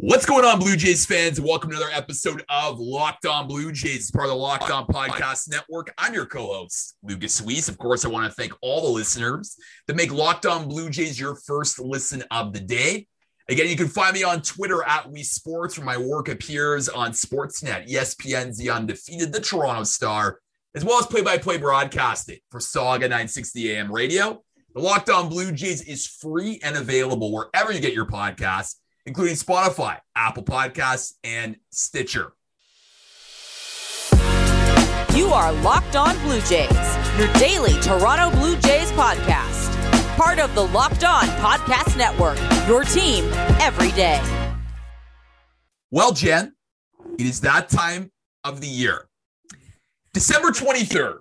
What's going on, Blue Jays fans? Welcome to another episode of Locked On Blue Jays, part of the Locked On Podcast Network. I'm your co-host, Lucas Weiss. Of course, I want to thank all the listeners that make Locked On Blue Jays your first listen of the day. Again, you can find me on Twitter at We Sports, where my work appears on Sportsnet, ESPN's The Undefeated, The Toronto Star, as well as play-by-play broadcasting for Sauga 960 AM Radio. The Locked On Blue Jays is free and available wherever you get your podcasts including Spotify, Apple Podcasts, and Stitcher. You are Locked On Blue Jays, your daily Toronto Blue Jays podcast. Part of the Locked On Podcast Network, your team every day. Well, Jen, it is that time of the year. December 23rd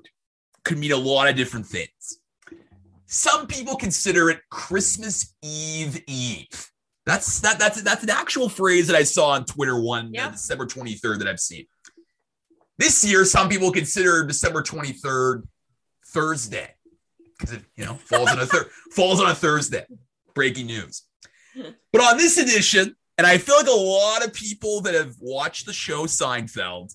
could mean a lot of different things. Some people consider it Christmas Eve Eve. That's that that's that's an actual phrase that I saw on Twitter one yep. December 23rd that I've seen. This year, some people consider December 23rd Thursday because it you know falls on a thir- falls on a Thursday. Breaking news. But on this edition, and I feel like a lot of people that have watched the show Seinfeld,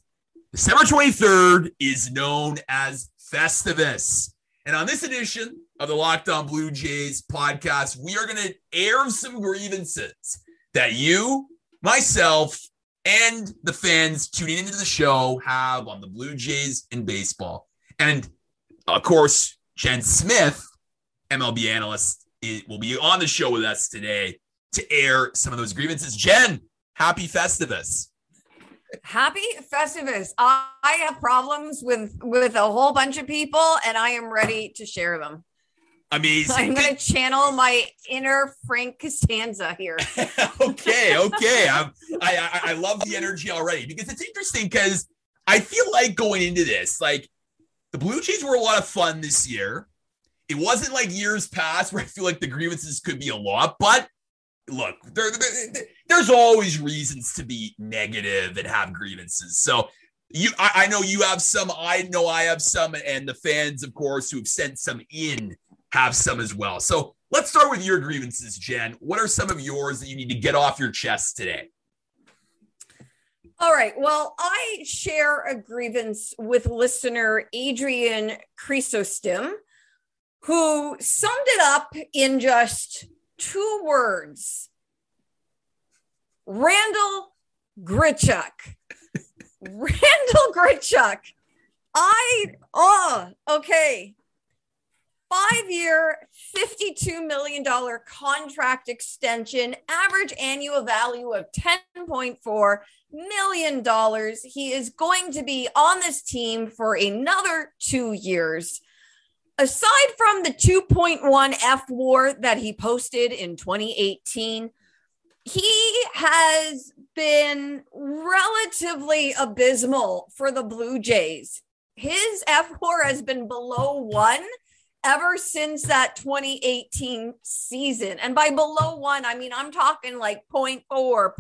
December 23rd is known as Festivus. And on this edition of the Locked On Blue Jays podcast, we are going to air some grievances that you, myself, and the fans tuning into the show have on the Blue Jays in baseball. And of course, Jen Smith, MLB analyst, will be on the show with us today to air some of those grievances. Jen, happy Festivus. Happy Festivus. I have problems with with a whole bunch of people and I am ready to share them. Amazing. I'm going to channel my inner Frank Costanza here. okay, okay. I'm, I, I I love the energy already because it's interesting because I feel like going into this, like the Blue Jays were a lot of fun this year. It wasn't like years past where I feel like the grievances could be a lot, but look, there, there, there's always reasons to be negative and have grievances. So you, I, I, know you have some. I know I have some, and the fans, of course, who have sent some in have some as well. So let's start with your grievances, Jen. What are some of yours that you need to get off your chest today? All right. Well, I share a grievance with listener Adrian Chrysostom, who summed it up in just two words Randall Grichuk. Randall Grichuk. I, oh, okay. Five year, $52 million contract extension, average annual value of $10.4 million. He is going to be on this team for another two years aside from the 2.1 fWAR that he posted in 2018, he has been relatively abysmal for the Blue Jays. His fWAR has been below one ever since that 2018 season. And by below one, I mean, I'm talking like 0.4,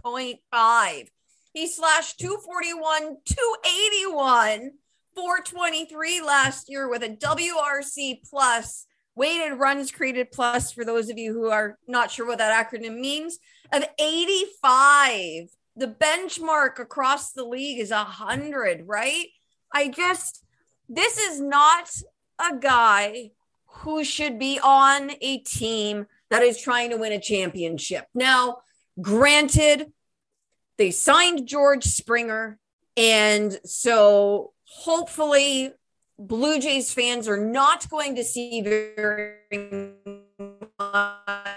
0.5. He slashed 241, 281 423 last year with a WRC plus weighted runs created plus for those of you who are not sure what that acronym means of 85 the benchmark across the league is 100 right i just this is not a guy who should be on a team that is trying to win a championship now granted they signed george springer and so hopefully Blue Jays fans are not going to see very much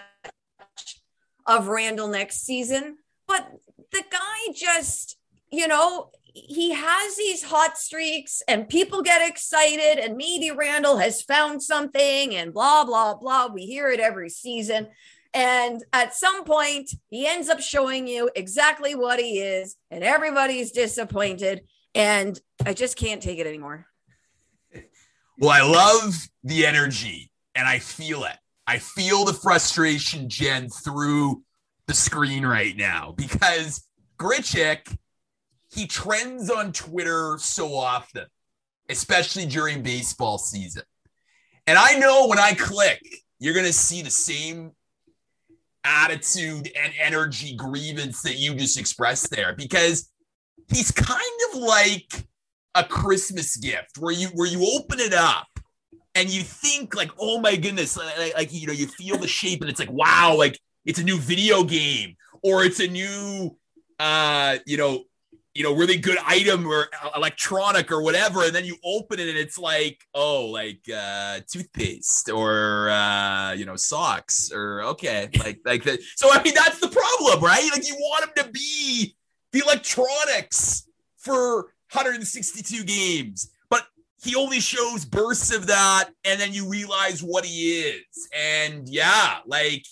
of Randall next season. But the guy just, you know, he has these hot streaks and people get excited and maybe Randall has found something and blah, blah, blah. We hear it every season. And at some point, he ends up showing you exactly what he is, and everybody's disappointed. And I just can't take it anymore. Well, I love the energy and I feel it. I feel the frustration, Jen, through the screen right now because Grichuk, he trends on Twitter so often, especially during baseball season. And I know when I click, you're going to see the same attitude and energy grievance that you just expressed there because he's kind of like a Christmas gift where you where you open it up and you think like, oh my goodness, like, like you know, you feel the shape and it's like, wow, like it's a new video game or it's a new uh, you know, you know, really good item or electronic or whatever, and then you open it and it's like, oh, like uh, toothpaste or uh, you know, socks or okay, like like that. So I mean, that's the problem, right? Like you want him to be the electronics for 162 games, but he only shows bursts of that, and then you realize what he is, and yeah, like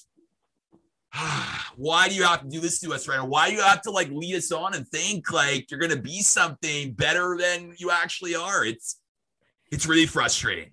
why do you have to do this to us right now? Why do you have to like lead us on and think like you're gonna be something better than you actually are? It's it's really frustrating.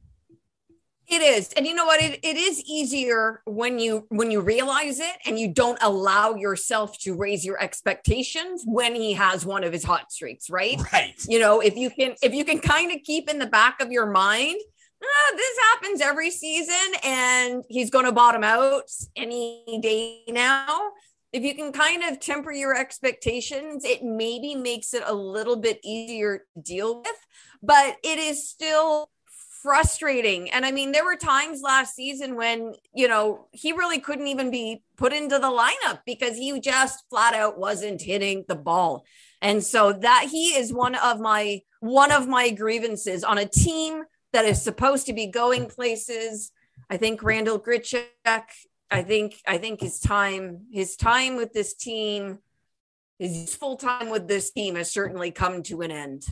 It is. And you know what? It, it is easier when you when you realize it and you don't allow yourself to raise your expectations when he has one of his hot streaks, right? Right. You know, if you can if you can kind of keep in the back of your mind ah, this happens every season and he's going to bottom out any day now. If you can kind of temper your expectations, it maybe makes it a little bit easier to deal with, but it is still frustrating. And I mean, there were times last season when, you know, he really couldn't even be put into the lineup because he just flat out wasn't hitting the ball. And so that he is one of my one of my grievances on a team that is supposed to be going places. I think Randall Grichuk, I think I think his time his time with this team, his full time with this team has certainly come to an end.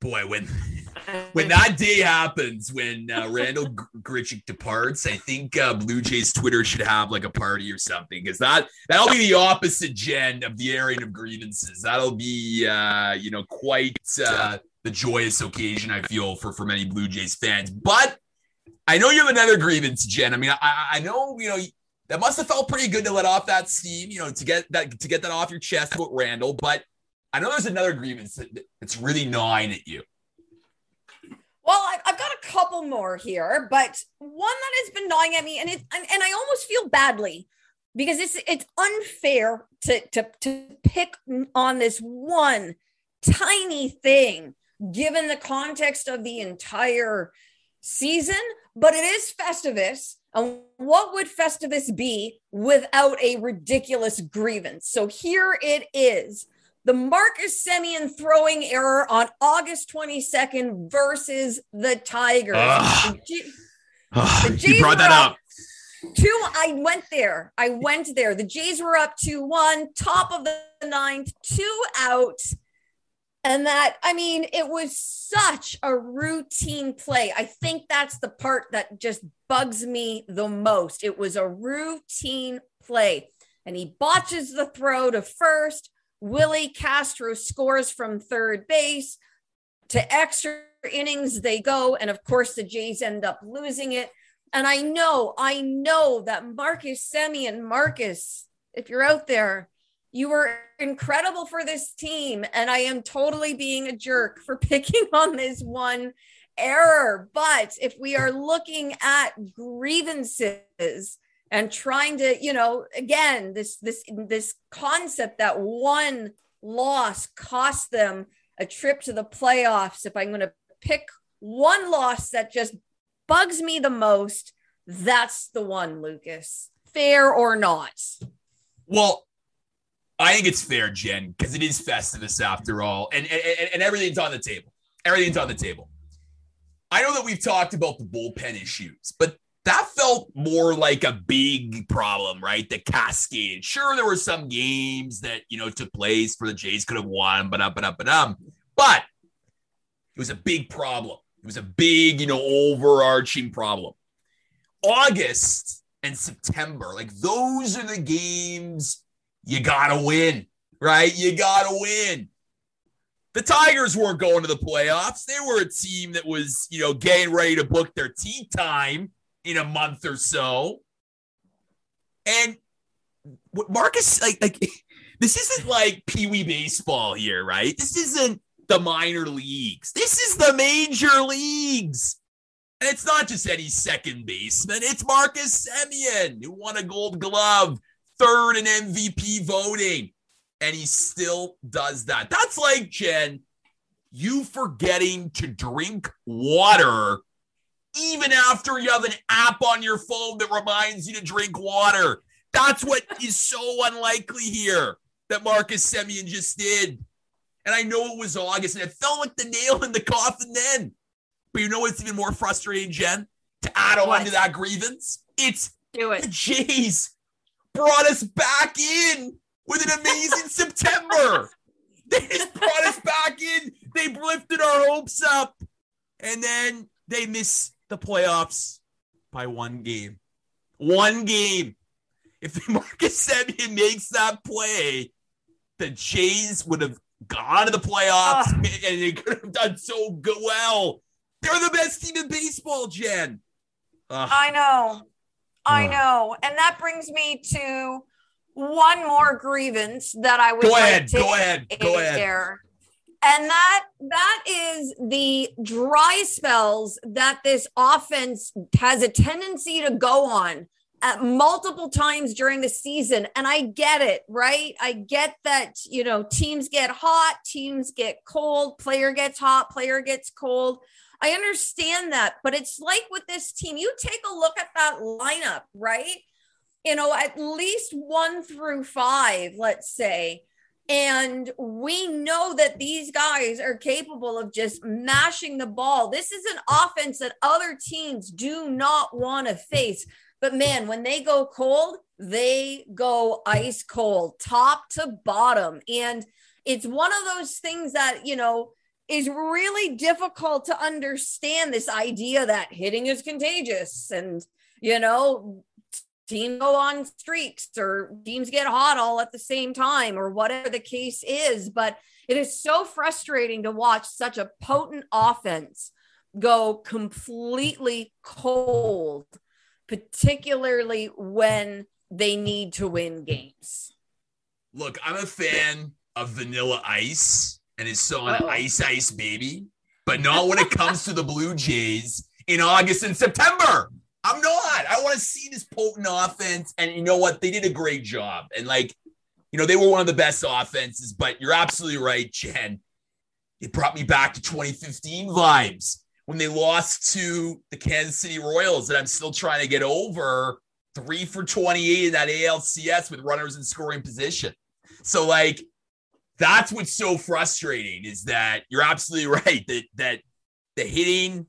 Boy, when when that day happens, when uh, Randall Grichuk departs, I think uh, Blue Jays Twitter should have like a party or something because that that'll be the opposite Jen of the airing of grievances. That'll be uh, you know quite uh, the joyous occasion I feel for for many Blue Jays fans. But I know you have another grievance, Jen. I mean, I, I know you know that must have felt pretty good to let off that steam, you know, to get that to get that off your chest with Randall. But I know there's another grievance that, that's really gnawing at you. Well, I've got a couple more here, but one that has been gnawing at me, and it and, I almost feel badly because it's it's unfair to to to pick on this one tiny thing given the context of the entire season, but it is Festivus. And what would Festivus be without a ridiculous grievance? So here it is. The Marcus Semien throwing error on August 22nd versus the Tigers. Uh, the G- you brought that up. Two, I went there. I went there. The Jays were up 2 1, top of the ninth, two out. And that, I mean, it was such a routine play. I think that's the part that just bugs me the most. It was a routine play. And he botches the throw to first. Willi Castro scores from third base. To extra innings they go. And of course, the Jays end up losing it. And I know, I know that Marcus Semien, Marcus, if you're out there, you were incredible for this team. And I am totally being a jerk for picking on this one error. But if we are looking at grievances and trying to, you know, again, this this this concept that one loss cost them a trip to the playoffs. If I'm going to pick one loss that just bugs me the most, that's the one, Lucas. Fair or not? Well, I think it's fair, Jen, because it is Festivus after all, and, and and everything's on the table. Everything's on the table. I know that we've talked about the bullpen issues, but that felt more like a big problem, right? The cascade. Sure, there were some games that you know took place for the Jays could have won, but up, but up, but um, but it was a big problem. It was a big, you know, overarching problem. August and September, like those are the games you gotta win, right? You gotta win. The Tigers weren't going to the playoffs. They were a team that was, you know, getting ready to book their tea time in a month or so. And what Marcus, like, like this isn't like Pee Wee baseball here, right? This isn't the minor leagues. This is the major leagues. And it's not just any second baseman, it's Marcus Semien, who won a gold glove, third in MVP voting. And he still does that. That's like, Jen, you forgetting to drink water even after you have an app on your phone that reminds you to drink water. That's what is so unlikely here that Marcus Semien just did. And I know it was August and it felt like the nail in the coffin then. But you know what's even more frustrating, Jen? To add on to that grievance, it's Do the it. Jays brought us back in with an amazing September. They just brought us back in. They lifted our hopes up. And then they miss the playoffs by one game. One game. If Marcus Semien makes that play, the Jays would have gone to the playoffs ah. Ugh. and they could have done so good well. They're the best team in baseball, Jen. Ugh. I know. I know. And that brings me to one more grievance that I would Go like ahead. to Go ahead. Go ahead. air. And that that is the dry spells that this offense has a tendency to go on at multiple times during the season. And I get it, right? I get that, you know, teams get hot, teams get cold, player gets hot, player gets cold. I understand that, but it's like with this team, you take a look at that lineup, right? You know, at least one through five, let's say. And we know that these guys are capable of just mashing the ball. This is an offense that other teams do not want to face. But man, when they go cold, they go ice cold, top to bottom. And it's one of those things that, you know, is really difficult to understand this idea that hitting is contagious and, you know, teams go on streaks or teams get hot all at the same time or whatever the case is. But it is so frustrating to watch such a potent offense go completely cold, particularly when they need to win games. Look, I'm a fan of Vanilla Ice and his song Uh-oh. Ice Ice Baby, but not when it comes to the Blue Jays in August and September. I'm not. I want to see this potent offense. And you know what? They did a great job. And like, you know, they were one of the best offenses, but you're absolutely right, Jen. It brought me back to 2015 vibes when they lost to the Kansas City Royals that I'm still trying to get over. Three for 28 in that ALCS with runners in scoring position. So, like, that's what's so frustrating is that you're absolutely right that that the hitting,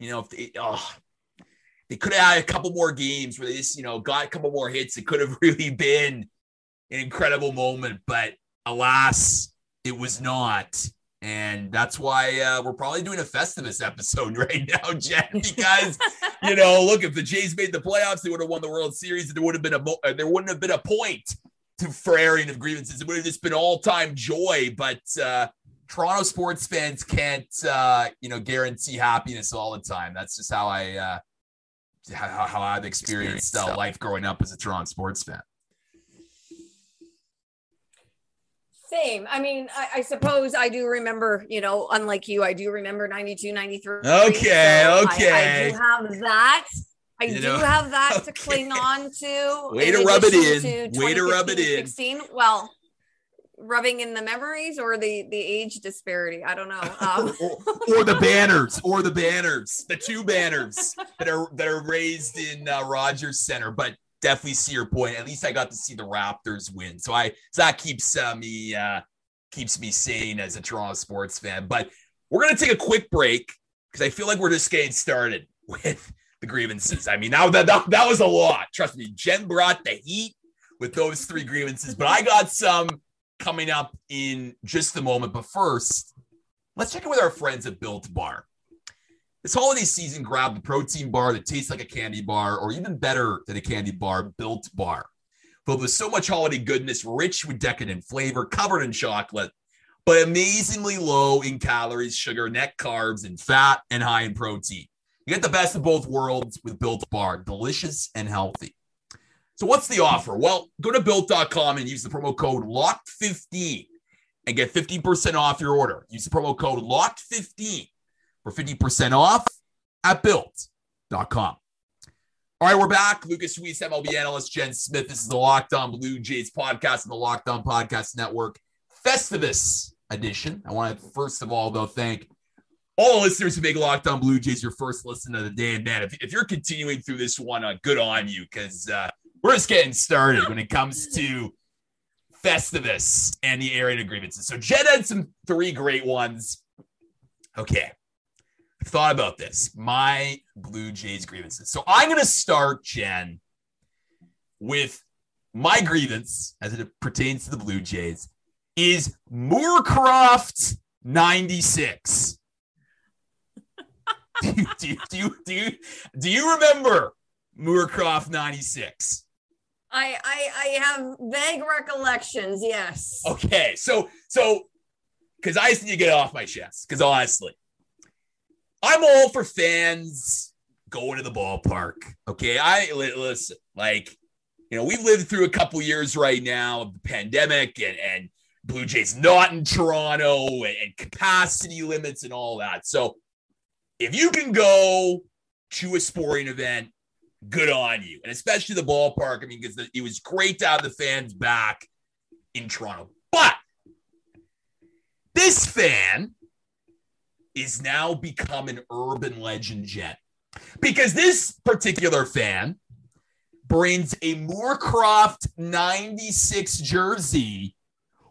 you know, if they, oh, they could have had a couple more games where they just, you know, got a couple more hits. It could have really been an incredible moment, but alas, it was not. And that's why uh, we're probably doing a Festivus episode right now, Jen, because you know, look, if the Jays made the playoffs, they would have won the World Series. There would have been a mo- uh, there wouldn't have been a point for airing of grievances. It would have just been all time joy. But uh, Toronto sports fans can't, uh, you know, guarantee happiness all the time. That's just how I, uh, how, how I've experienced uh, life growing up as a Toronto sports fan. Same. I mean, I, I suppose I do remember, you know, unlike you, I do remember 92, 93. Okay, so I- okay. I, do have that. I You do know, have that to cling on to. Way to rub it in. to Way to rub it in. 16. Well, rubbing in the memories or the the age disparity. I don't know. Um, or, or the banners, or the banners, the two banners that are that are raised in uh, Rogers Center. But definitely see your point. At least I got to see the Raptors win, so I so that keeps uh, me uh, keeps me sane as a Toronto sports fan. But we're gonna take a quick break because I feel like we're just getting started with the grievances. I mean, now that, that that was a lot. Trust me, Jen brought the heat with those three grievances, but I got some coming up in just a moment. But first, let's check in with our friends at Built Bar. This holiday season, grab the protein bar that tastes like a candy bar, or even better than a candy bar, Built Bar. Filled with so much holiday goodness, rich with decadent flavor, covered in chocolate, but amazingly low in calories, sugar, net carbs, and fat, and high in protein. You get the best of both worlds with Built Bar, delicious and healthy. So, what's the offer? Well, go to built.com and use the promo code LOCKED15 and get 15% off your order. Use the promo code LOCKED15 for 50% off at built.com. All right, we're back. Lucas Weiss, MLB analyst, Jen Smith. This is the Locked On Blue Jays podcast and the Locked On Podcast Network Festivus edition. I want to, first of all, though, thank all listeners who make Locked On Blue Jays your first listen of the day. And man, if, if you're continuing through this one, uh, good on you because uh, we're just getting started when it comes to Festivus and the area grievances. So Jen had some three great ones. Okay. I've thought about this. My Blue Jays grievances. So I'm going to start, Jen, with my grievance as it pertains to the Blue Jays is Moorcroft 96. Do, you, do, you, do, you, do, you, do you remember Moorcroft 96? I, I I have vague recollections. Yes. Okay, so so because I just need to get off my chest. Because honestly, I'm all for fans going to the ballpark. Okay, I listen. Like, you know, we've lived through a couple years right now of the pandemic and and Blue Jays not in Toronto and, and capacity limits and all that. So, if you can go to a sporting event good on you. And especially the ballpark. I mean, because it was great to have the fans back in Toronto. But this fan is now become an urban legend jet because this particular fan brings a Moorcroft 96 jersey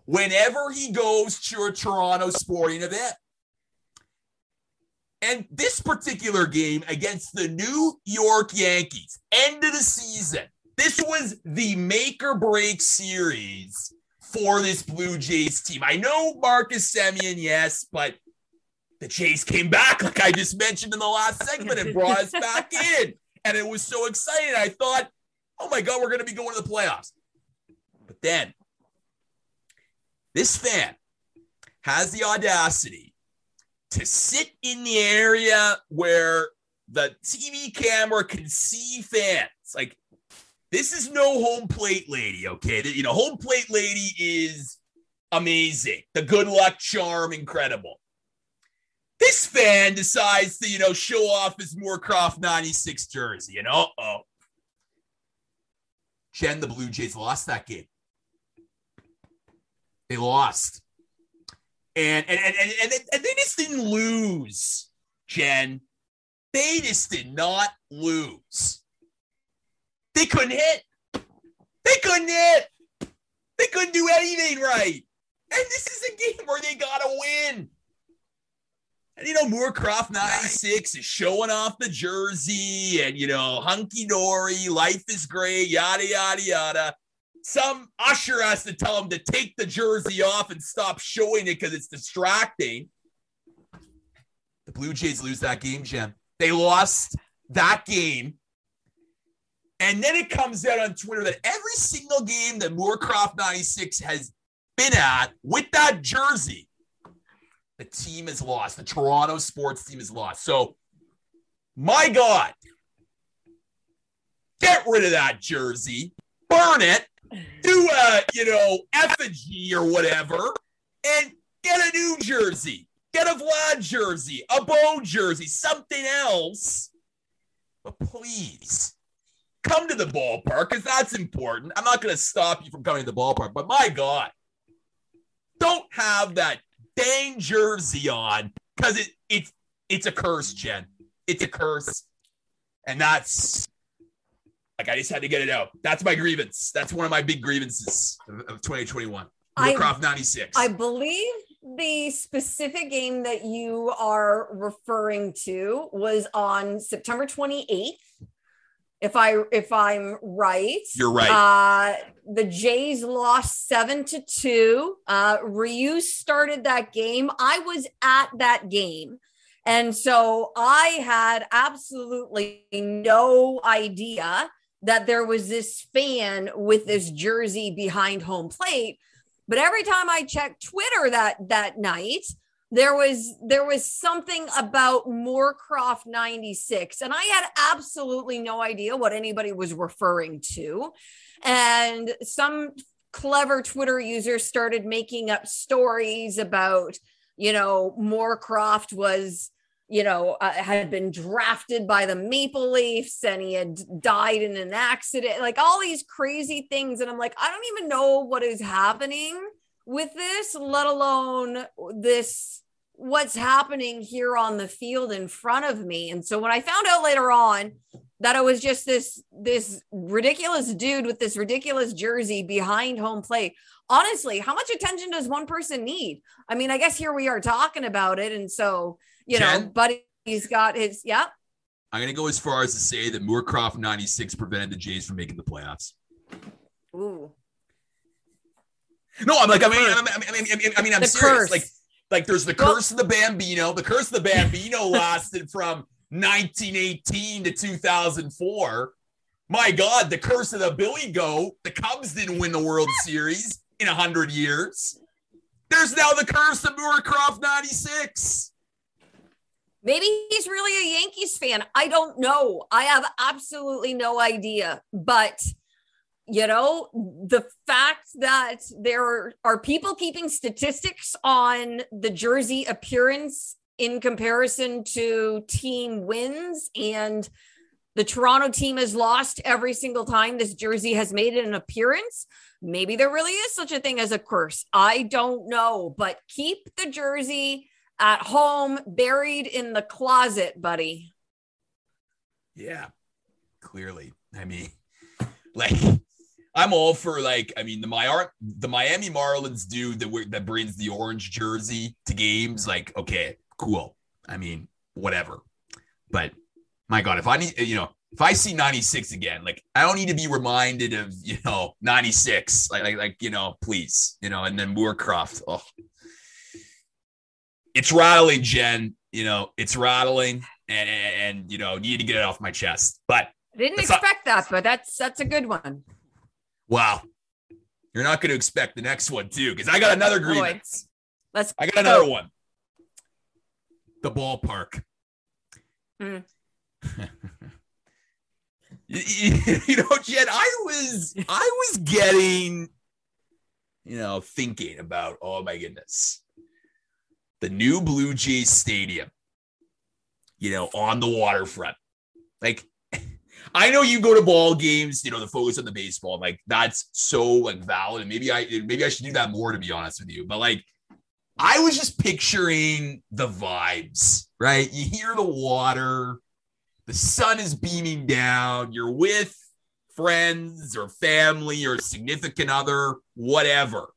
whenever he goes to a Toronto sporting event. And this particular game against the New York Yankees, end of the season, this was the make or break series for this Blue Jays team. I know Marcus Semien, yes, but the Jays came back, like I just mentioned in the last segment, and brought us back in. And it was so exciting. I thought, oh my God, we're going to be going to the playoffs. But then this fan has the audacity to sit in the area where the TV camera can see fans. Like, this is no home plate lady, okay? You know, home plate lady is amazing. The good luck charm, incredible. This fan decides to, you know, show off his Moorcroft 96 jersey, and uh oh. Jen, the Blue Jays lost that game. They lost. And and and, and, and they just didn't lose, Jen. They just did not lose. They couldn't hit. They couldn't hit. They couldn't do anything right. And this is a game where they gotta win. And you know, Moorcroft 96 is showing off the jersey and you know, hunky dory, life is great, yada yada yada some usher has to tell him to take the jersey off and stop showing it because it's distracting. The Blue Jays lose that game, Jim. They lost that game. And then it comes out on Twitter that every single game that Moorcroft 96 has been at with that jersey, the team is lost. The Toronto sports team is lost. So, my God, get rid of that jersey, burn it, do a uh, you know effigy or whatever, and get a new jersey, get a Vlad jersey, a Bo jersey, something else. But please come to the ballpark because that's important. I'm not going to stop you from coming to the ballpark, but my God, don't have that dang jersey on because it it's it's a curse, Jen. It's a curse, and that's like I just had to get it out. That's my grievance. That's one of my big grievances of, of 2021. Moorcroft 96. I believe the specific game that you are referring to was on September 28th. If I if I'm right, you're right. Uh, the Jays lost seven to two. Uh, Ryu started that game. I was at that game. And so I had absolutely no idea that there was this fan with this jersey behind home plate. But every time I checked Twitter that that night, there was there was something about Moorcroft 96 and I had absolutely no idea what anybody was referring to. And some clever Twitter users started making up stories about, you know, Moorcroft was you know, uh, had been drafted by the Maple Leafs and he had died in an accident, like all these crazy things. And I'm like, I don't even know what is happening with this, let alone this, what's happening here on the field in front of me. And so when I found out later on that it was just this, this ridiculous dude with this ridiculous jersey behind home plate, honestly, how much attention does one person need? I mean, I guess here we are talking about it. And so, you Jen, know, buddy, he's got his, yeah. I'm going to go as far as to say that Moorcroft 96 prevented the Jays from making the playoffs. Ooh. No, I'm like, I mean, I mean, I mean, I mean, I mean I'm the serious. Curse. Like, like there's the curse well, of the Bambino. The curse of the Bambino lasted from 1918 to 2004. My God, the curse of the Billy Goat. The Cubs didn't win the World Series in 100 years. There's now the curse of Moorcroft 96. Maybe he's really a Yankees fan. I don't know. I have absolutely no idea. But, you know, the fact that there are people keeping statistics on the jersey appearance in comparison to team wins and the Toronto team has lost every single time this jersey has made an appearance. Maybe there really is such a thing as a curse. I don't know, but keep the jersey at home, buried in the closet, buddy. Yeah, clearly. I mean, like, I'm all for like. I mean, the my the Miami Marlins dude that that brings the orange jersey to games. Like, okay, cool. I mean, whatever. But my God, if I need, you know, if I see 96 again, like I don't need to be reminded of, you know, 96. Like, like, like you know, please, you know, and then Moorcroft. Oh, it's rattling, Jen. You know, it's rattling, and, and, and you know, need to get it off my chest. But I didn't expect not, that, but that's that's a good one. Wow, you're not going to expect the next one too, because I got another grievance. Let's. I got another one. The ballpark. Mm. you, you know, Jen, I was I was getting, you know, thinking about, oh my goodness the new Blue Jays Stadium, you know, on the waterfront. Like, I know you go to ball games, you know, the focus on the baseball. Like, that's so like valid. And maybe I maybe I should do that more to be honest with you. But like, I was just picturing the vibes, right? You hear the water, the sun is beaming down, you're with friends or family or significant other, whatever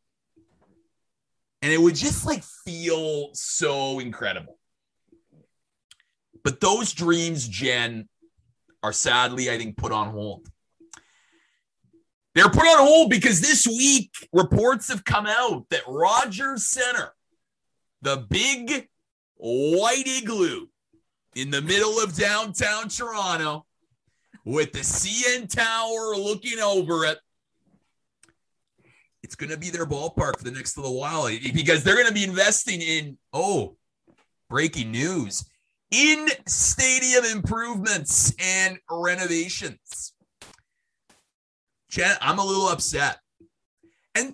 and it would just like feel so incredible. But those dreams, Jen, are sadly, I think, put on hold. They're put on hold because this week reports have come out that Rogers Center, the big white igloo in the middle of downtown Toronto, with the CN Tower looking over it, it's going to be their ballpark for the next little while eh, because they're going to be investing in, oh, breaking news, in stadium improvements and renovations. Jen, I'm a little upset. And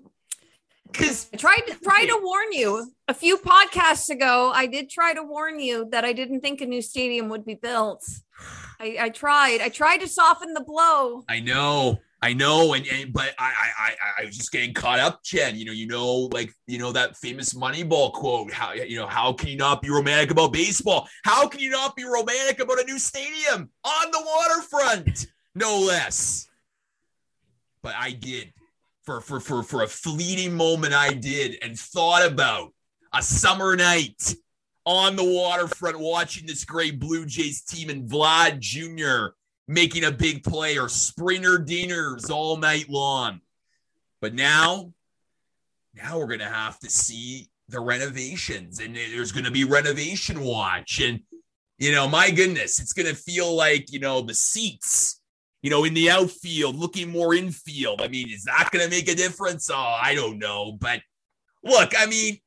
because I tried to try to warn you a few podcasts ago, I did try to warn you that I didn't think a new stadium would be built. I, I tried. I tried to soften the blow. I know. I know, and, and but I, I I was just getting caught up, Jen. You know, you know, like you know that famous Moneyball quote. How you know how can you not be romantic about baseball? How can you not be romantic about a new stadium on the waterfront? No less. But I did for for for for a fleeting moment. I did and thought about a summer night on the waterfront watching this great Blue Jays team and Vlad Jr making a big play or Springer dingers all night long. But now, now we're going to have to see the renovations and there's going to be renovation watch. And, you know, my goodness, it's going to feel like, you know, the seats, you know, in the outfield looking more infield. I mean, is that going to make a difference? Oh, I don't know. But look, I mean,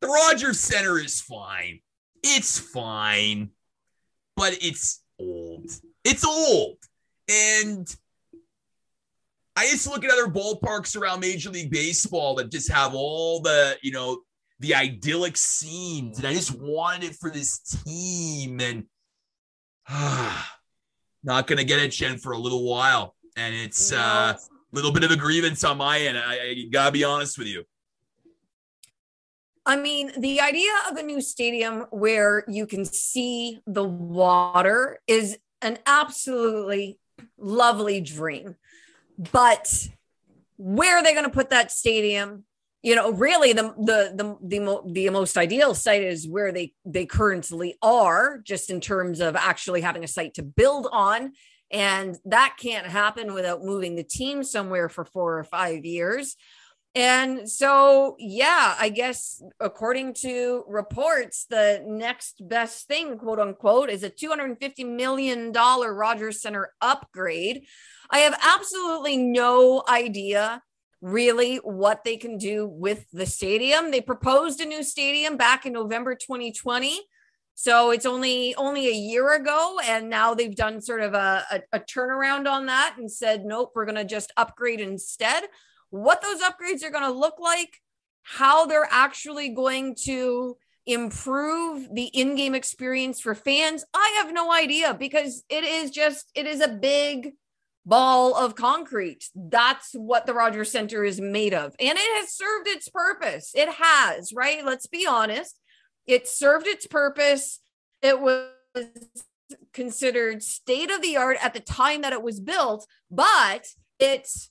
the Rogers Center is fine. It's fine, but it's old. It's old. And I used to look at other ballparks around Major League Baseball that just have all the, you know, the idyllic scenes, and I just wanted it for this team. And ah, not gonna get it, Jen, for a little while. And it's a uh, little bit of a grievance on my end. I, I gotta be honest with you. I mean, the idea of a new stadium where you can see the water is an absolutely lovely dream. But where are they going to put that stadium? You know, really the the the the, the most ideal site is where they they currently are, just in terms of actually having a site to build on. And that can't happen without moving the team somewhere for four or five years. And so, yeah, I guess according to reports, the next best thing, quote unquote, is a $250 million Rogers Center upgrade. I have absolutely no idea really what they can do with the stadium. They proposed a new stadium back in November 2020. So it's only only a year ago, and now they've done sort of a, a, a turnaround on that and said, nope, we're going to just upgrade instead what those upgrades are going to look like, how they're actually going to improve the in-game experience for fans i have no idea because it is just it is a big ball of concrete. That's what the rogers center is made of. And it has served its purpose. It has right? Let's be honest. It served its purpose. It was considered state of the art at the time that it was built but it's it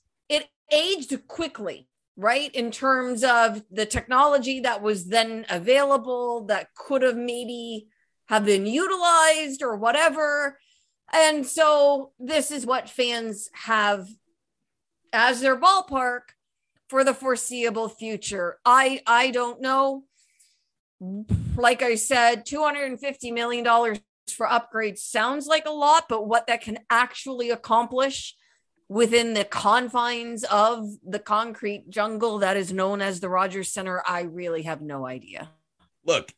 aged quickly right? In terms of the technology that was then available that could have maybe have been utilized or whatever. And so this is what fans have as their ballpark for the foreseeable future. I i don't know. Like i said 250 million dollars for upgrades sounds like a lot but what that can actually accomplish within the confines of the concrete jungle that is known as the Rogers Center, I really have no idea. Look,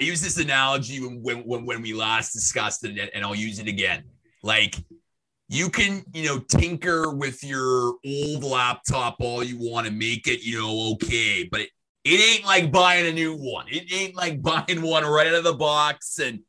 I use this analogy when when when we last discussed it, and I'll use it again. Like you can, you know, tinker with your old laptop all you want to make it, you know, okay, but it, it ain't like buying a new one. It ain't like buying one right out of the box and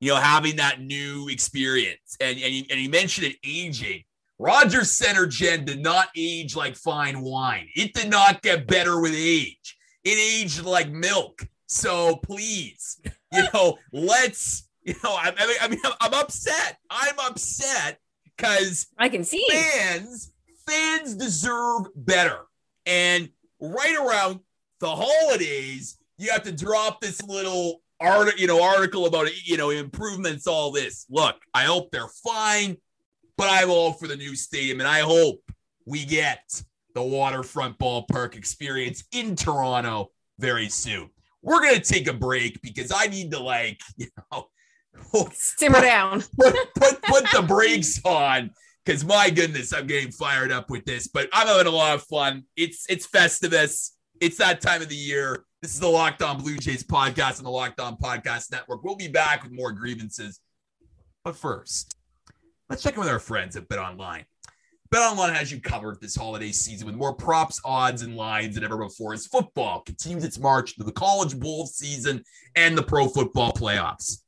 you know having that new experience. And and you, and you mentioned it aging Rogers Center Jen did not age like fine wine. It did not get better with age. It aged like milk. So please, you know, let's, you know, I, I mean, I'm upset. I'm upset because I can see fans, fans deserve better. And right around the holidays, you have to drop this little art, you know, article about you know improvements. All this. Look, I hope they're fine. But I'm all for the new stadium, and I hope we get the waterfront ballpark experience in Toronto very soon. We're gonna take a break because I need to like, you know, simmer down. put, put put the brakes on because my goodness, I'm getting fired up with this. But I'm having a lot of fun. It's it's Festivus. It's that time of the year. This is the Locked On Blue Jays podcast and the Locked On Podcast Network. We'll be back with more grievances. But first, Let's check in with our friends at Bet Online. Bet Online has you covered this holiday season with more props, odds, and lines than ever before as football continues its march to the college bowl season and the pro football playoffs.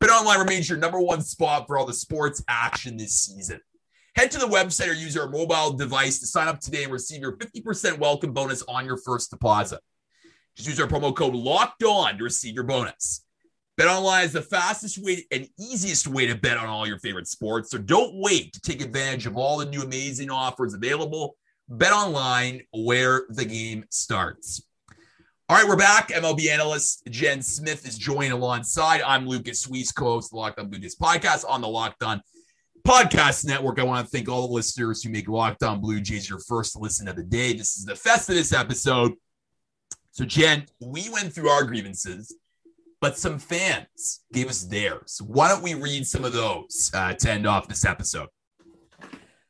Bet Online remains your number one spot for all the sports action this season. Head to the website or use your mobile device to sign up today and receive your 50% welcome bonus on your first deposit. Just use our promo code LOCKED ON to receive your bonus. BetOnline is the fastest way and easiest way to bet on all your favorite sports. So don't wait to take advantage of all the new amazing offers available. BetOnline, where the game starts. All right, we're back. MLB analyst Jen Smith is joining alongside. I'm Lucas Weiss, co-host of the Locked On Blue Jays podcast on the Locked On Podcast Network. I want to thank all the listeners who make Locked On Blue Jays your first listen of the day. This is the Festivus episode. So, Jen, we went through our grievances but some fans gave us theirs. Why don't we read some of those uh, to end off this episode?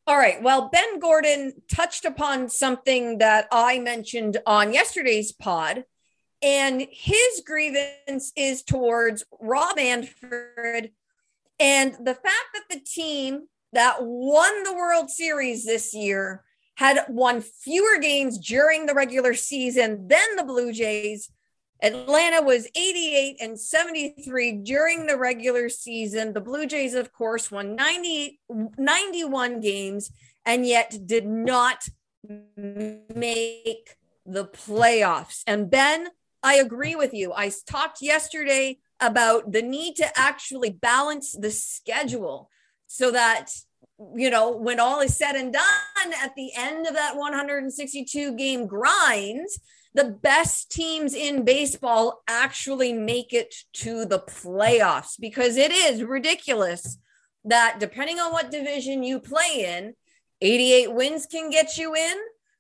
All right. Well, Ben Gordon touched upon something that I mentioned on yesterday's pod, and his grievance is towards Rob Manfred and the fact that the team that won the World Series this year had won fewer games during the regular season than the Blue Jays Atlanta was 88 and 73 during the regular season. The Blue Jays, of course, won 90, 91 games and yet did not make the playoffs. And Ben, I agree with you. I talked yesterday about the need to actually balance the schedule so that you know when all is said and done at the end of that 162 game grind the best teams in baseball actually make it to the playoffs because it is ridiculous that depending on what division you play in 88 wins can get you in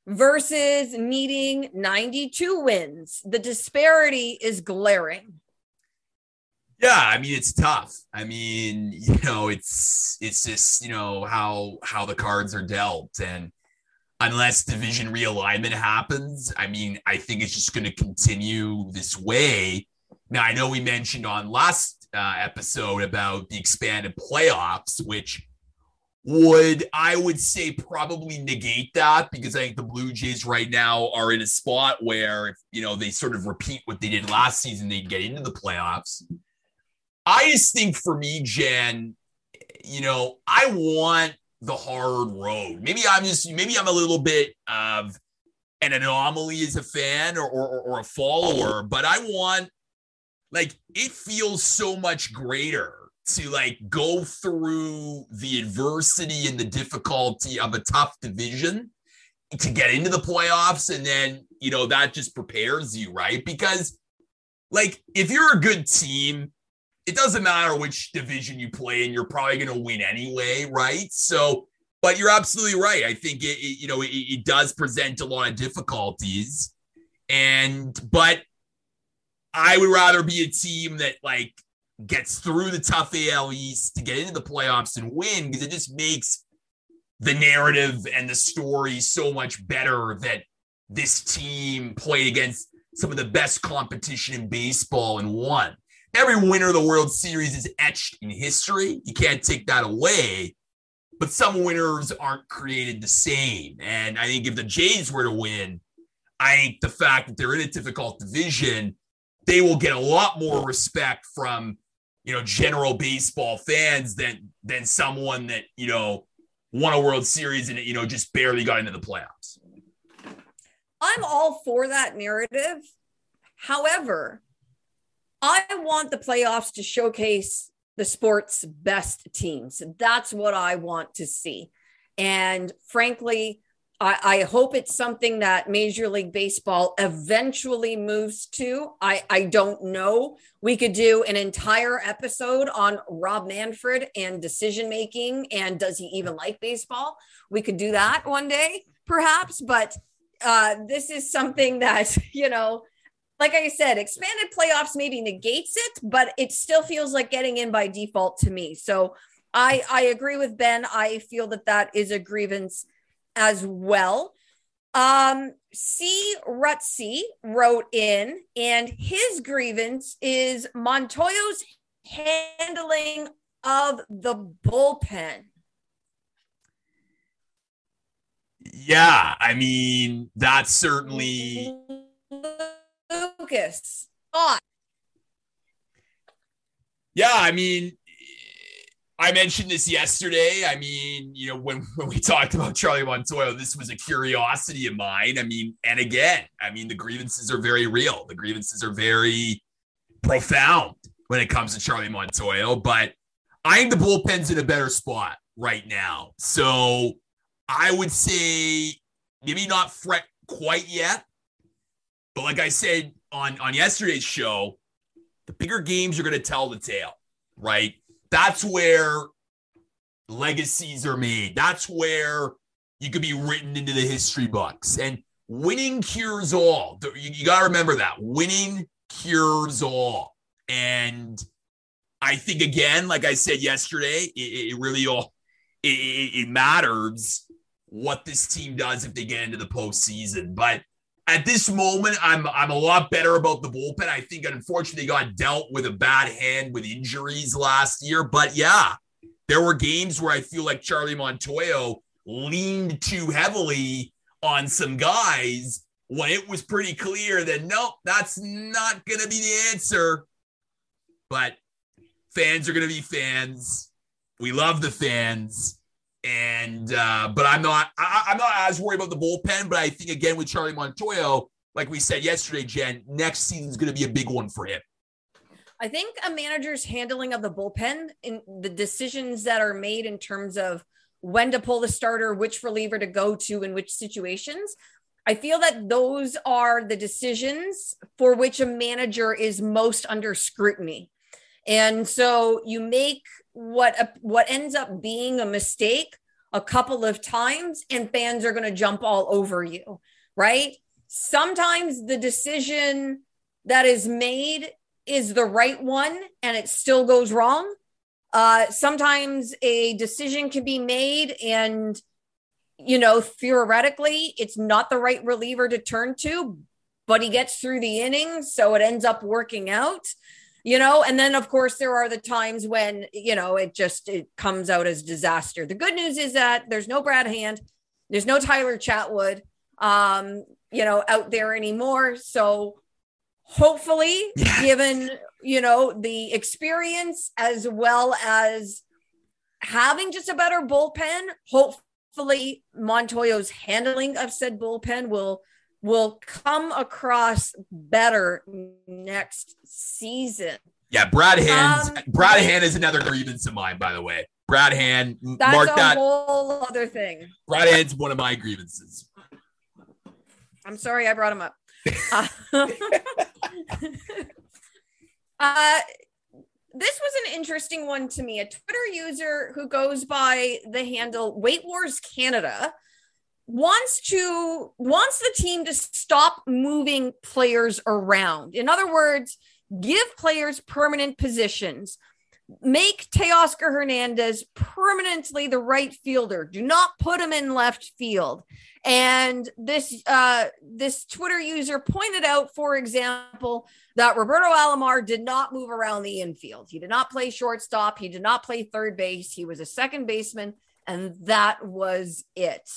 versus needing 92 wins the disparity is glaring yeah, I mean it's tough. I mean, you know, it's it's just, you know, how how the cards are dealt and unless division realignment happens, I mean, I think it's just going to continue this way. Now, I know we mentioned on last uh, episode about the expanded playoffs, which would I would say probably negate that because I think the Blue Jays right now are in a spot where if you know they sort of repeat what they did last season, they'd get into the playoffs. I just think for me, Jen, you know, I want the hard road. Maybe I'm just maybe I'm a little bit of an anomaly as a fan or, or, or a follower, but I want like it feels so much greater to like go through the adversity and the difficulty of a tough division to get into the playoffs and then you know that just prepares you right because like if you're a good team it doesn't matter which division you play in, you're probably going to win anyway, right? So, but you're absolutely right. I think it, it you know, it, it does present a lot of difficulties, and but I would rather be a team that like gets through the tough AL East to get into the playoffs and win because it just makes the narrative and the story so much better that this team played against some of the best competition in baseball and won every winner of the World Series is etched in history. You can't take that away. But some winners aren't created the same. And I think if the Jays were to win, I think the fact that they're in a difficult division, they will get a lot more respect from you know general baseball fans than than someone that you know won a World Series and you know just barely got into the playoffs. I'm all for that narrative. However, I want the playoffs to showcase the sport's best teams. That's what I want to see. And frankly, I, I, hope it's something that Major League Baseball eventually moves to. I, I don't know. We could do an entire episode on Rob Manfred and decision making and does he even like baseball? We could do that one day, perhaps. But uh, this is something that, you know, like I said, expanded playoffs maybe negates it, but it still feels like getting in by default to me. So I I agree with Ben. I feel that that is a grievance as well. Um, C. Rutsy wrote in, and his grievance is Montoyo's handling of the bullpen. Yeah, I mean, that's certainly Lucas, thought. Yeah, I mean, I mentioned this yesterday. I mean, you know, when, when we talked about Charlie Montoyo, this was a curiosity of mine. I mean, and again, I mean, the grievances are very real. The grievances are very profound when it comes to Charlie Montoyo, but I think the bullpen's in a better spot right now. So I would say maybe not fret quite yet, but like I said on on yesterday's show, the bigger games are going to tell the tale, right? That's where legacies are made. That's where you could be written into the history books. And winning cures all. You, you got to remember that. Winning cures all. And I think again, like I said yesterday, it, it really all it, it, matters what this team does if they get into the postseason. But at this moment, I'm I'm a lot better about the bullpen. I think unfortunately got dealt with a bad hand with injuries last year. But yeah, there were games where I feel like Charlie Montoyo leaned too heavily on some guys when it was pretty clear that nope, that's not to be the answer. But fans are to be fans. We love the fans. And uh, but I'm not I, I'm not as worried about the bullpen. But I think again with Charlie Montoyo, like we said yesterday, Jen, next season is going to be a big one for him. I think a manager's handling of the bullpen in the decisions that are made in terms of when to pull the starter, which reliever to go to in which situations. I feel that those are the decisions for which a manager is most under scrutiny. And so you make what a, what ends up being a mistake a couple of times and fans are going to jump all over you, right? Sometimes the decision that is made is the right one and it still goes wrong. Uh, sometimes a decision can be made and you know theoretically it's not the right reliever to turn to but he gets through the innings so it ends up working out you know and then of course there are the times when you know it just it comes out as disaster the good news is that there's no brad hand there's no tyler chatwood um you know out there anymore so hopefully yeah. given you know the experience as well as having just a better bullpen hopefully montoyo's handling of said bullpen will will come across better next season. Yeah, Brad Hand. Um, Brad Hand is another grievance of mine, by the way. Brad Hand. That's mark a that. whole other thing. Brad Hand's one of my grievances. I'm sorry I brought him up. uh, uh, this was an interesting one to me. A Twitter user who goes by the handle Weight Wars Canada wants to wants the team to stop moving players around. In other words, give players permanent positions. Make Teoscar Hernandez permanently the right fielder. Do not put him in left field. And this uh, this Twitter user pointed out, for example, that Roberto Alomar did not move around the infield. He did not play shortstop. He did not play third base. He was a second baseman, and that was it.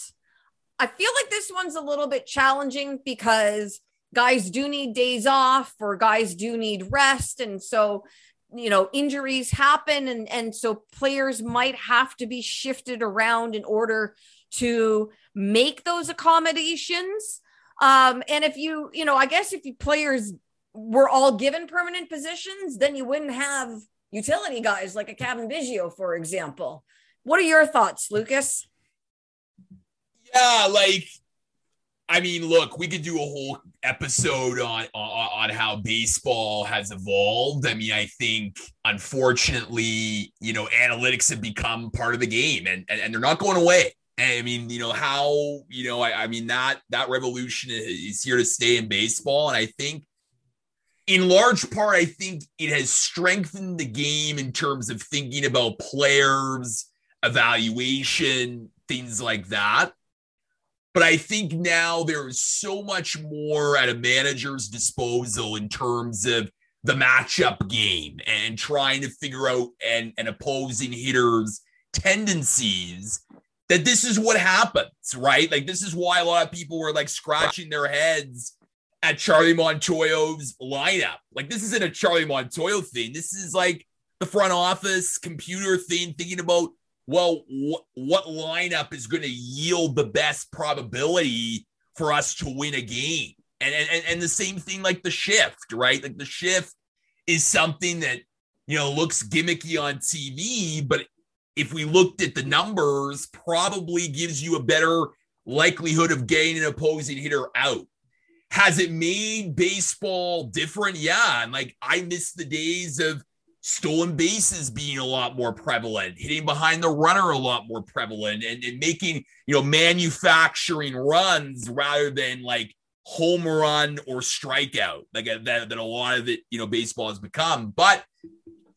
I feel like this one's a little bit challenging because guys do need days off or guys do need rest. And so, you know, injuries happen. And, and so players might have to be shifted around in order to make those accommodations. Um, and if you, you know, I guess if you players were all given permanent positions, then you wouldn't have utility guys like a Cavan Biggio, for example. What are your thoughts, Lucas? Yeah, like I mean, look, we could do a whole episode on, on on how baseball has evolved. I mean, I think unfortunately, you know, analytics have become part of the game, and and, and they're not going away. I mean, you know how you know, I, I mean that that revolution is here to stay in baseball, and I think in large part, I think it has strengthened the game in terms of thinking about players, evaluation, things like that. But I think now there is so much more at a manager's disposal in terms of the matchup game and trying to figure out an, an opposing hitter's tendencies that this is what happens, right? Like, this is why a lot of people were like scratching their heads at Charlie Montoyo's lineup. Like, this isn't a Charlie Montoyo thing. This is like the front office computer thing, thinking about well, wh- what lineup is going to yield the best probability for us to win a game? And, and and the same thing like the shift, right? Like the shift is something that you know looks gimmicky on TV, but if we looked at the numbers, probably gives you a better likelihood of getting an opposing hitter out. Has it made baseball different? Yeah. And like I miss the days of stolen bases being a lot more prevalent, hitting behind the runner a lot more prevalent, and, and making, you know, manufacturing runs rather than like home run or strikeout, like uh, that, that a lot of it, you know, baseball has become. But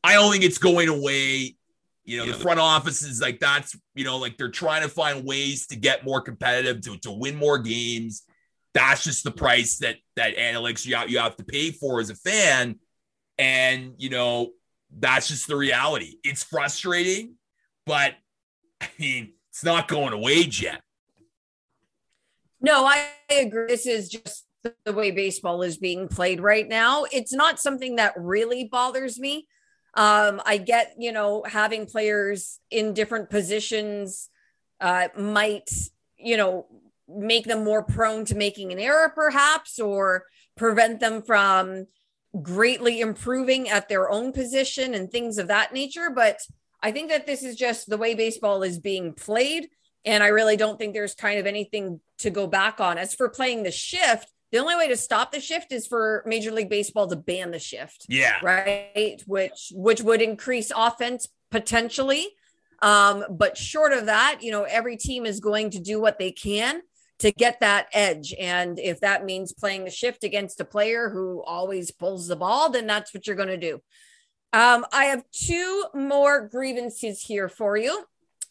I don't think it's going away. You know, the front offices like that's, you know, like they're trying to find ways to get more competitive, to, to win more games. That's just the price that that analytics you you have to pay for as a fan. And, you know, that's just the reality. It's frustrating, but I mean, it's not going away yet. No, I agree. This is just the way baseball is being played right now. It's not something that really bothers me. Um, I get, you know, having players in different positions uh, might, you know, make them more prone to making an error, perhaps, or prevent them from greatly improving at their own position and things of that nature. But I think that this is just the way baseball is being played. And I really don't think there's kind of anything to go back on. As for playing the shift, the only way to stop the shift is for Major League Baseball to ban the shift. Yeah. Right. Which which would increase offense potentially. Um, but short of that, you know, every team is going to do what they can to get that edge. And if that means playing the shift against a player who always pulls the ball, then that's what you're going to do. Um, I have two more grievances here for you.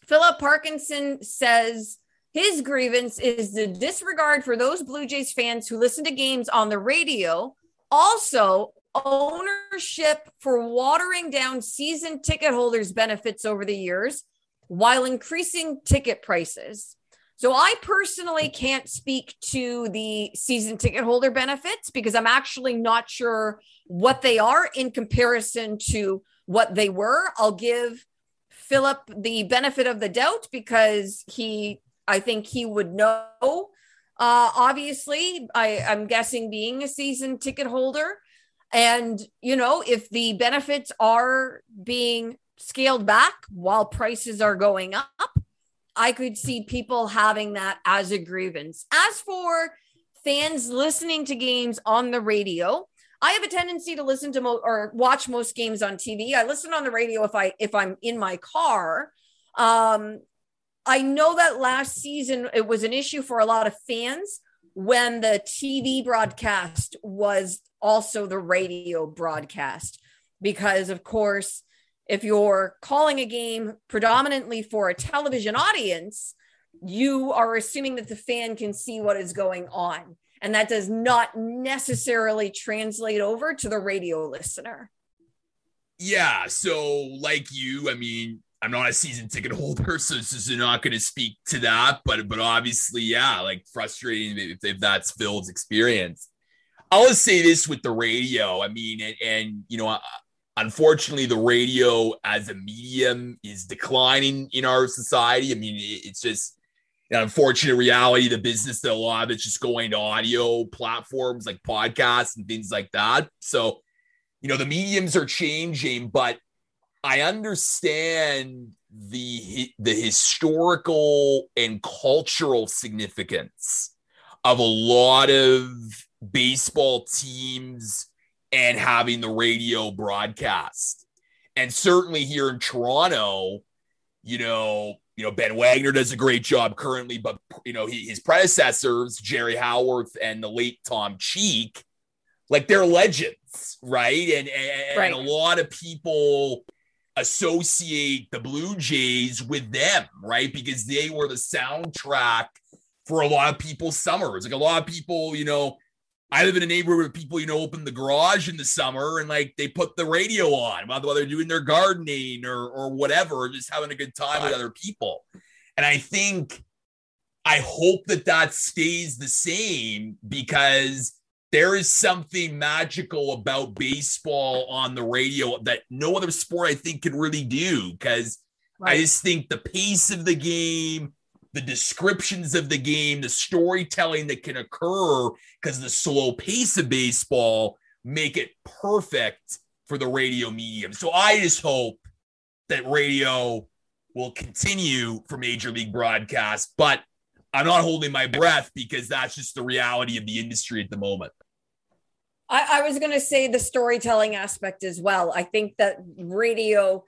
Philip Parkinson says his grievance is the disregard for those Blue Jays fans who listen to games on the radio. Also, ownership for watering down season ticket holders' benefits over the years while increasing ticket prices. So I personally can't speak to the season ticket holder benefits because I'm actually not sure what they are in comparison to what they were. I'll give Philip the benefit of the doubt because he, I think he would know. Uh, obviously, I, I'm guessing being a season ticket holder. And, you know, if the benefits are being scaled back while prices are going up, I could see people having that as a grievance. As for fans listening to games on the radio, I have a tendency to listen to mo- or watch most games on TV. I listen on the radio if I if I'm in my car. Um, I know that last season it was an issue for a lot of fans when the TV broadcast was also the radio broadcast because of course if you're calling a game predominantly for a television audience, you are assuming that the fan can see what is going on. And that does not necessarily translate over to the radio listener. Yeah. So, like you, I mean, I'm not a season ticket holder, so, this is not going to speak to that. But but obviously, yeah, like frustrating if, if that's Phil's experience. I'll say this with the radio. I mean, and, and you know, unfortunately the radio as a medium is declining in our society. I mean it's just an unfortunate reality the business that a lot of it's just going to audio platforms like podcasts and things like that. So you know the mediums are changing but i understand the the historical and cultural significance of a lot of baseball teams and having the radio broadcast. And certainly here in Toronto, you know, you know, Ben Wagner does a great job currently, but you know, he, his predecessors, Jerry Howarth and the late Tom Cheek, like they're legends, right? And, and, right. and a lot of people associate the Blue Jays with them, right? Because they were the soundtrack for a lot of people's summers. Like a lot of people, you know, I live in a neighborhood where people, you know, open the garage in the summer and like they put the radio on while they're doing their gardening or or whatever, or just having a good time with other people. And I think I hope that that stays the same because there is something magical about baseball on the radio that no other sport I think can really do because right. I just think the pace of the game, the descriptions of the game, the storytelling that can occur because the slow pace of baseball make it perfect for the radio medium. So I just hope that radio will continue for major league broadcast, but I'm not holding my breath because that's just the reality of the industry at the moment. I, I was going to say the storytelling aspect as well. I think that radio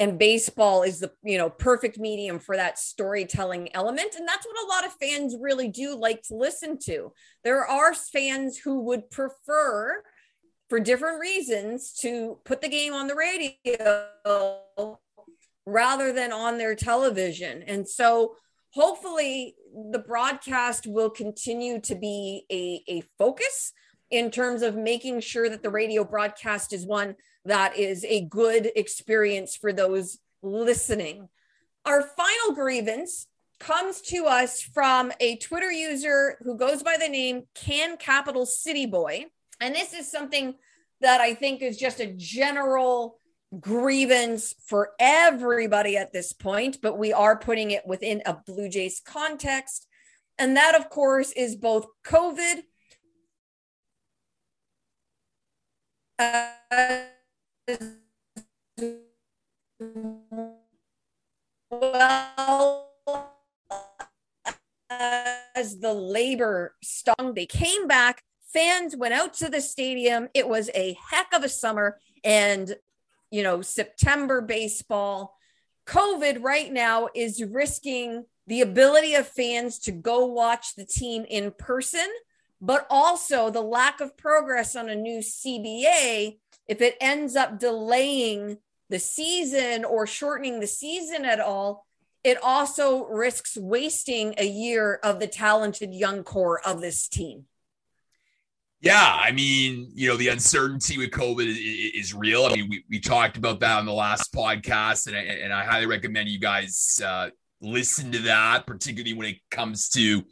and baseball is the you know perfect medium for that storytelling element and that's what a lot of fans really do like to listen to. There are fans who would prefer for different reasons to put the game on the radio rather than on their television. And so hopefully the broadcast will continue to be a, a focus in terms of making sure that the radio broadcast is one that is a good experience for those listening. Our final grievance comes to us from a Twitter user who goes by the name Can Capital City Boy. And this is something that I think is just a general grievance for everybody at this point, but we are putting it within a Blue Jays context. And that, of course, is both COVID. Uh, well as the labor stung, they came back. Fans went out to the stadium. It was a heck of a summer. And, you know, September baseball, COVID right now is risking the ability of fans to go watch the team in person, but also the lack of progress on a new CBA. If it ends up delaying the season or shortening the season at all, it also risks wasting a year of the talented young core of this team. Yeah, I mean, you know, the uncertainty with COVID is, is, real. I mean, we, we talked about that on the last podcast, and I, and I highly recommend you guys uh, listen to that, particularly when it comes to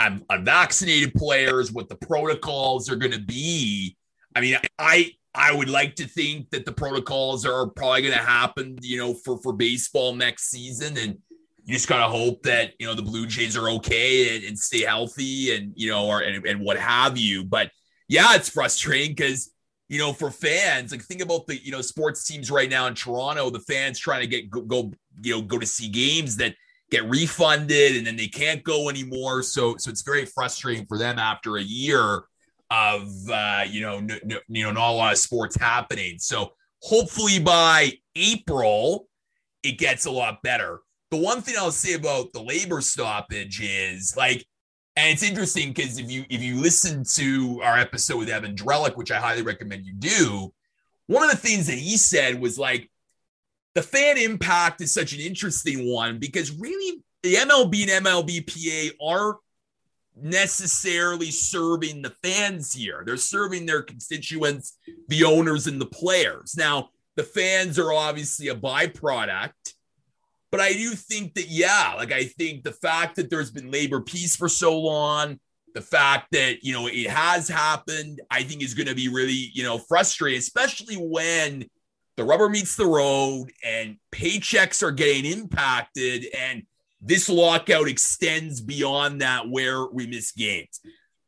um, unvaccinated players, what the protocols are going to be. I mean, I I would like to think that the protocols are probably going to happen, you know, for for baseball next season, and you just gotta hope that you know the Blue Jays are okay and, and stay healthy and you know or and, and what have you. But yeah, it's frustrating because you know for fans, like think about the you know sports teams right now in Toronto, the fans trying to get go, go you know go to see games that get refunded and then they can't go anymore. So so it's very frustrating for them after a year of uh, you know n- n- you know not a lot of sports happening. So hopefully by April it gets a lot better the one thing I'll say about the labor stoppage is like, and it's interesting because if you if you listen to our episode with Evan Drellich, which I highly recommend you do, one of the things that he said was like the fan impact is such an interesting one because really the MLB and MLBPA aren't necessarily serving the fans here. They're serving their constituents, the owners and the players. Now, the fans are obviously a byproduct but I do think that, yeah, like I think the fact that there's been labor peace for so long, the fact that, you know, it has happened, I think is going to be really, you know, frustrating, especially when the rubber meets the road and paychecks are getting impacted and this lockout extends beyond that where we miss games.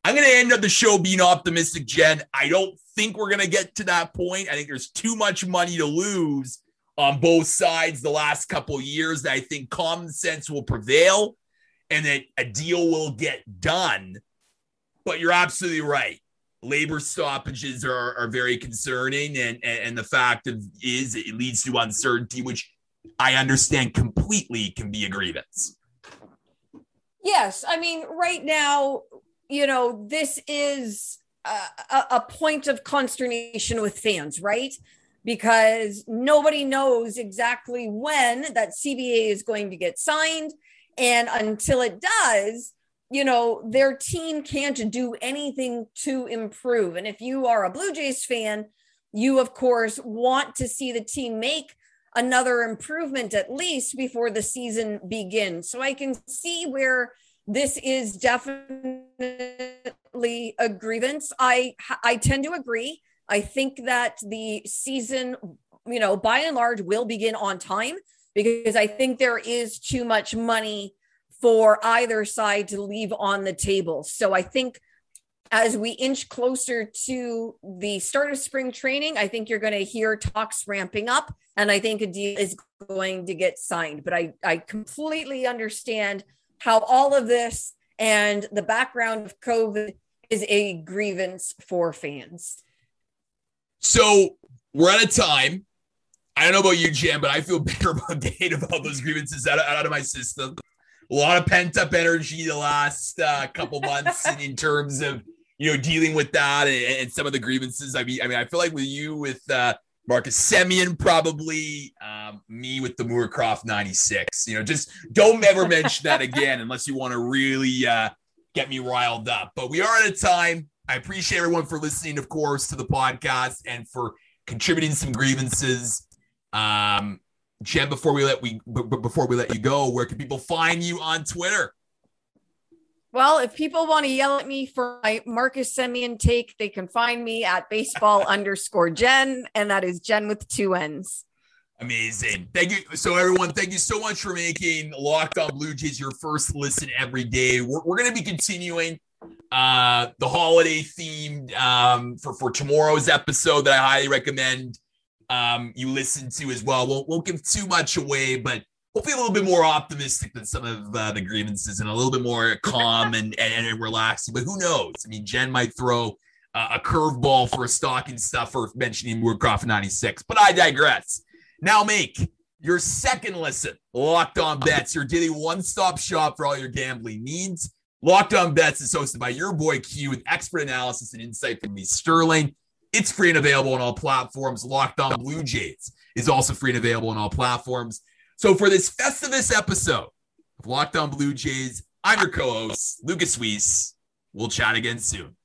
I'm going to end up the show being optimistic, Jen. I don't think we're going to get to that point. I think there's too much money to lose on both sides the last couple years that I think common sense will prevail and that a deal will get done. But you're absolutely right. Labor stoppages are, are very concerning. And, and, and the fact of is it leads to uncertainty, which I understand completely can be a grievance. Yes. I mean, right now, you know, this is a, a point of consternation with fans, right? because nobody knows exactly when that CBA is going to get signed. And until it does, you know, their team can't do anything to improve. And if you are a Blue Jays fan, you, of course, want to see the team make another improvement at least before the season begins. So I can see where this is definitely a grievance. I I tend to agree. I think that the season, you know, by and large, will begin on time because I think there is too much money for either side to leave on the table. So I think as we inch closer to the start of spring training, I think you're going to hear talks ramping up, and I think a deal is going to get signed. But I, I completely understand how all of this and the background of COVID is a grievance for fans. So we're out of time. I don't know about you, Jam, but I feel better about getting about those grievances out of, out of my system. A lot of pent up energy the last uh, couple months in, in, terms of you know dealing with that and, and, some of the grievances. I mean, I mean, I feel like with you, with uh, Marcus Semien, probably um, me with the Moorcroft '96. You know, just don't ever mention that again unless you want to really uh, get me riled up. But we are out of time. I appreciate everyone for listening, of course, to the podcast and for contributing some grievances. Um, Jen, before we let we b- before we let you go, where can people find you on Twitter? Well, if people want to yell at me for my Marcus Semien take, they can find me at baseball underscore Jen, and that is Jen with two N's. Amazing. Thank you. So, everyone, thank you so much for making Locked On Blue Jays your first listen every day. We're, we're going to be continuing uh, the holiday themed um, for, for tomorrow's episode that I highly recommend um, you listen to as well. Won't, won't give too much away, but hopefully a little bit more optimistic than some of uh, the grievances and a little bit more calm and, and, and relaxing. But who knows? I mean, Jen might throw uh, a curveball for a stocking stuffer mentioning Woodcroft 96, but I digress. Now make your second listen, Locked On Bets, your daily one-stop shop for all your gambling needs. Locked On Bets is hosted by your boy Q with expert analysis and insight from me, Sterling. It's free and available on all platforms. Locked On Blue Jays is also free and available on all platforms. So for this Festivus episode of Locked On Blue Jays, I'm your co-host, Lucas Weiss. We'll chat again soon.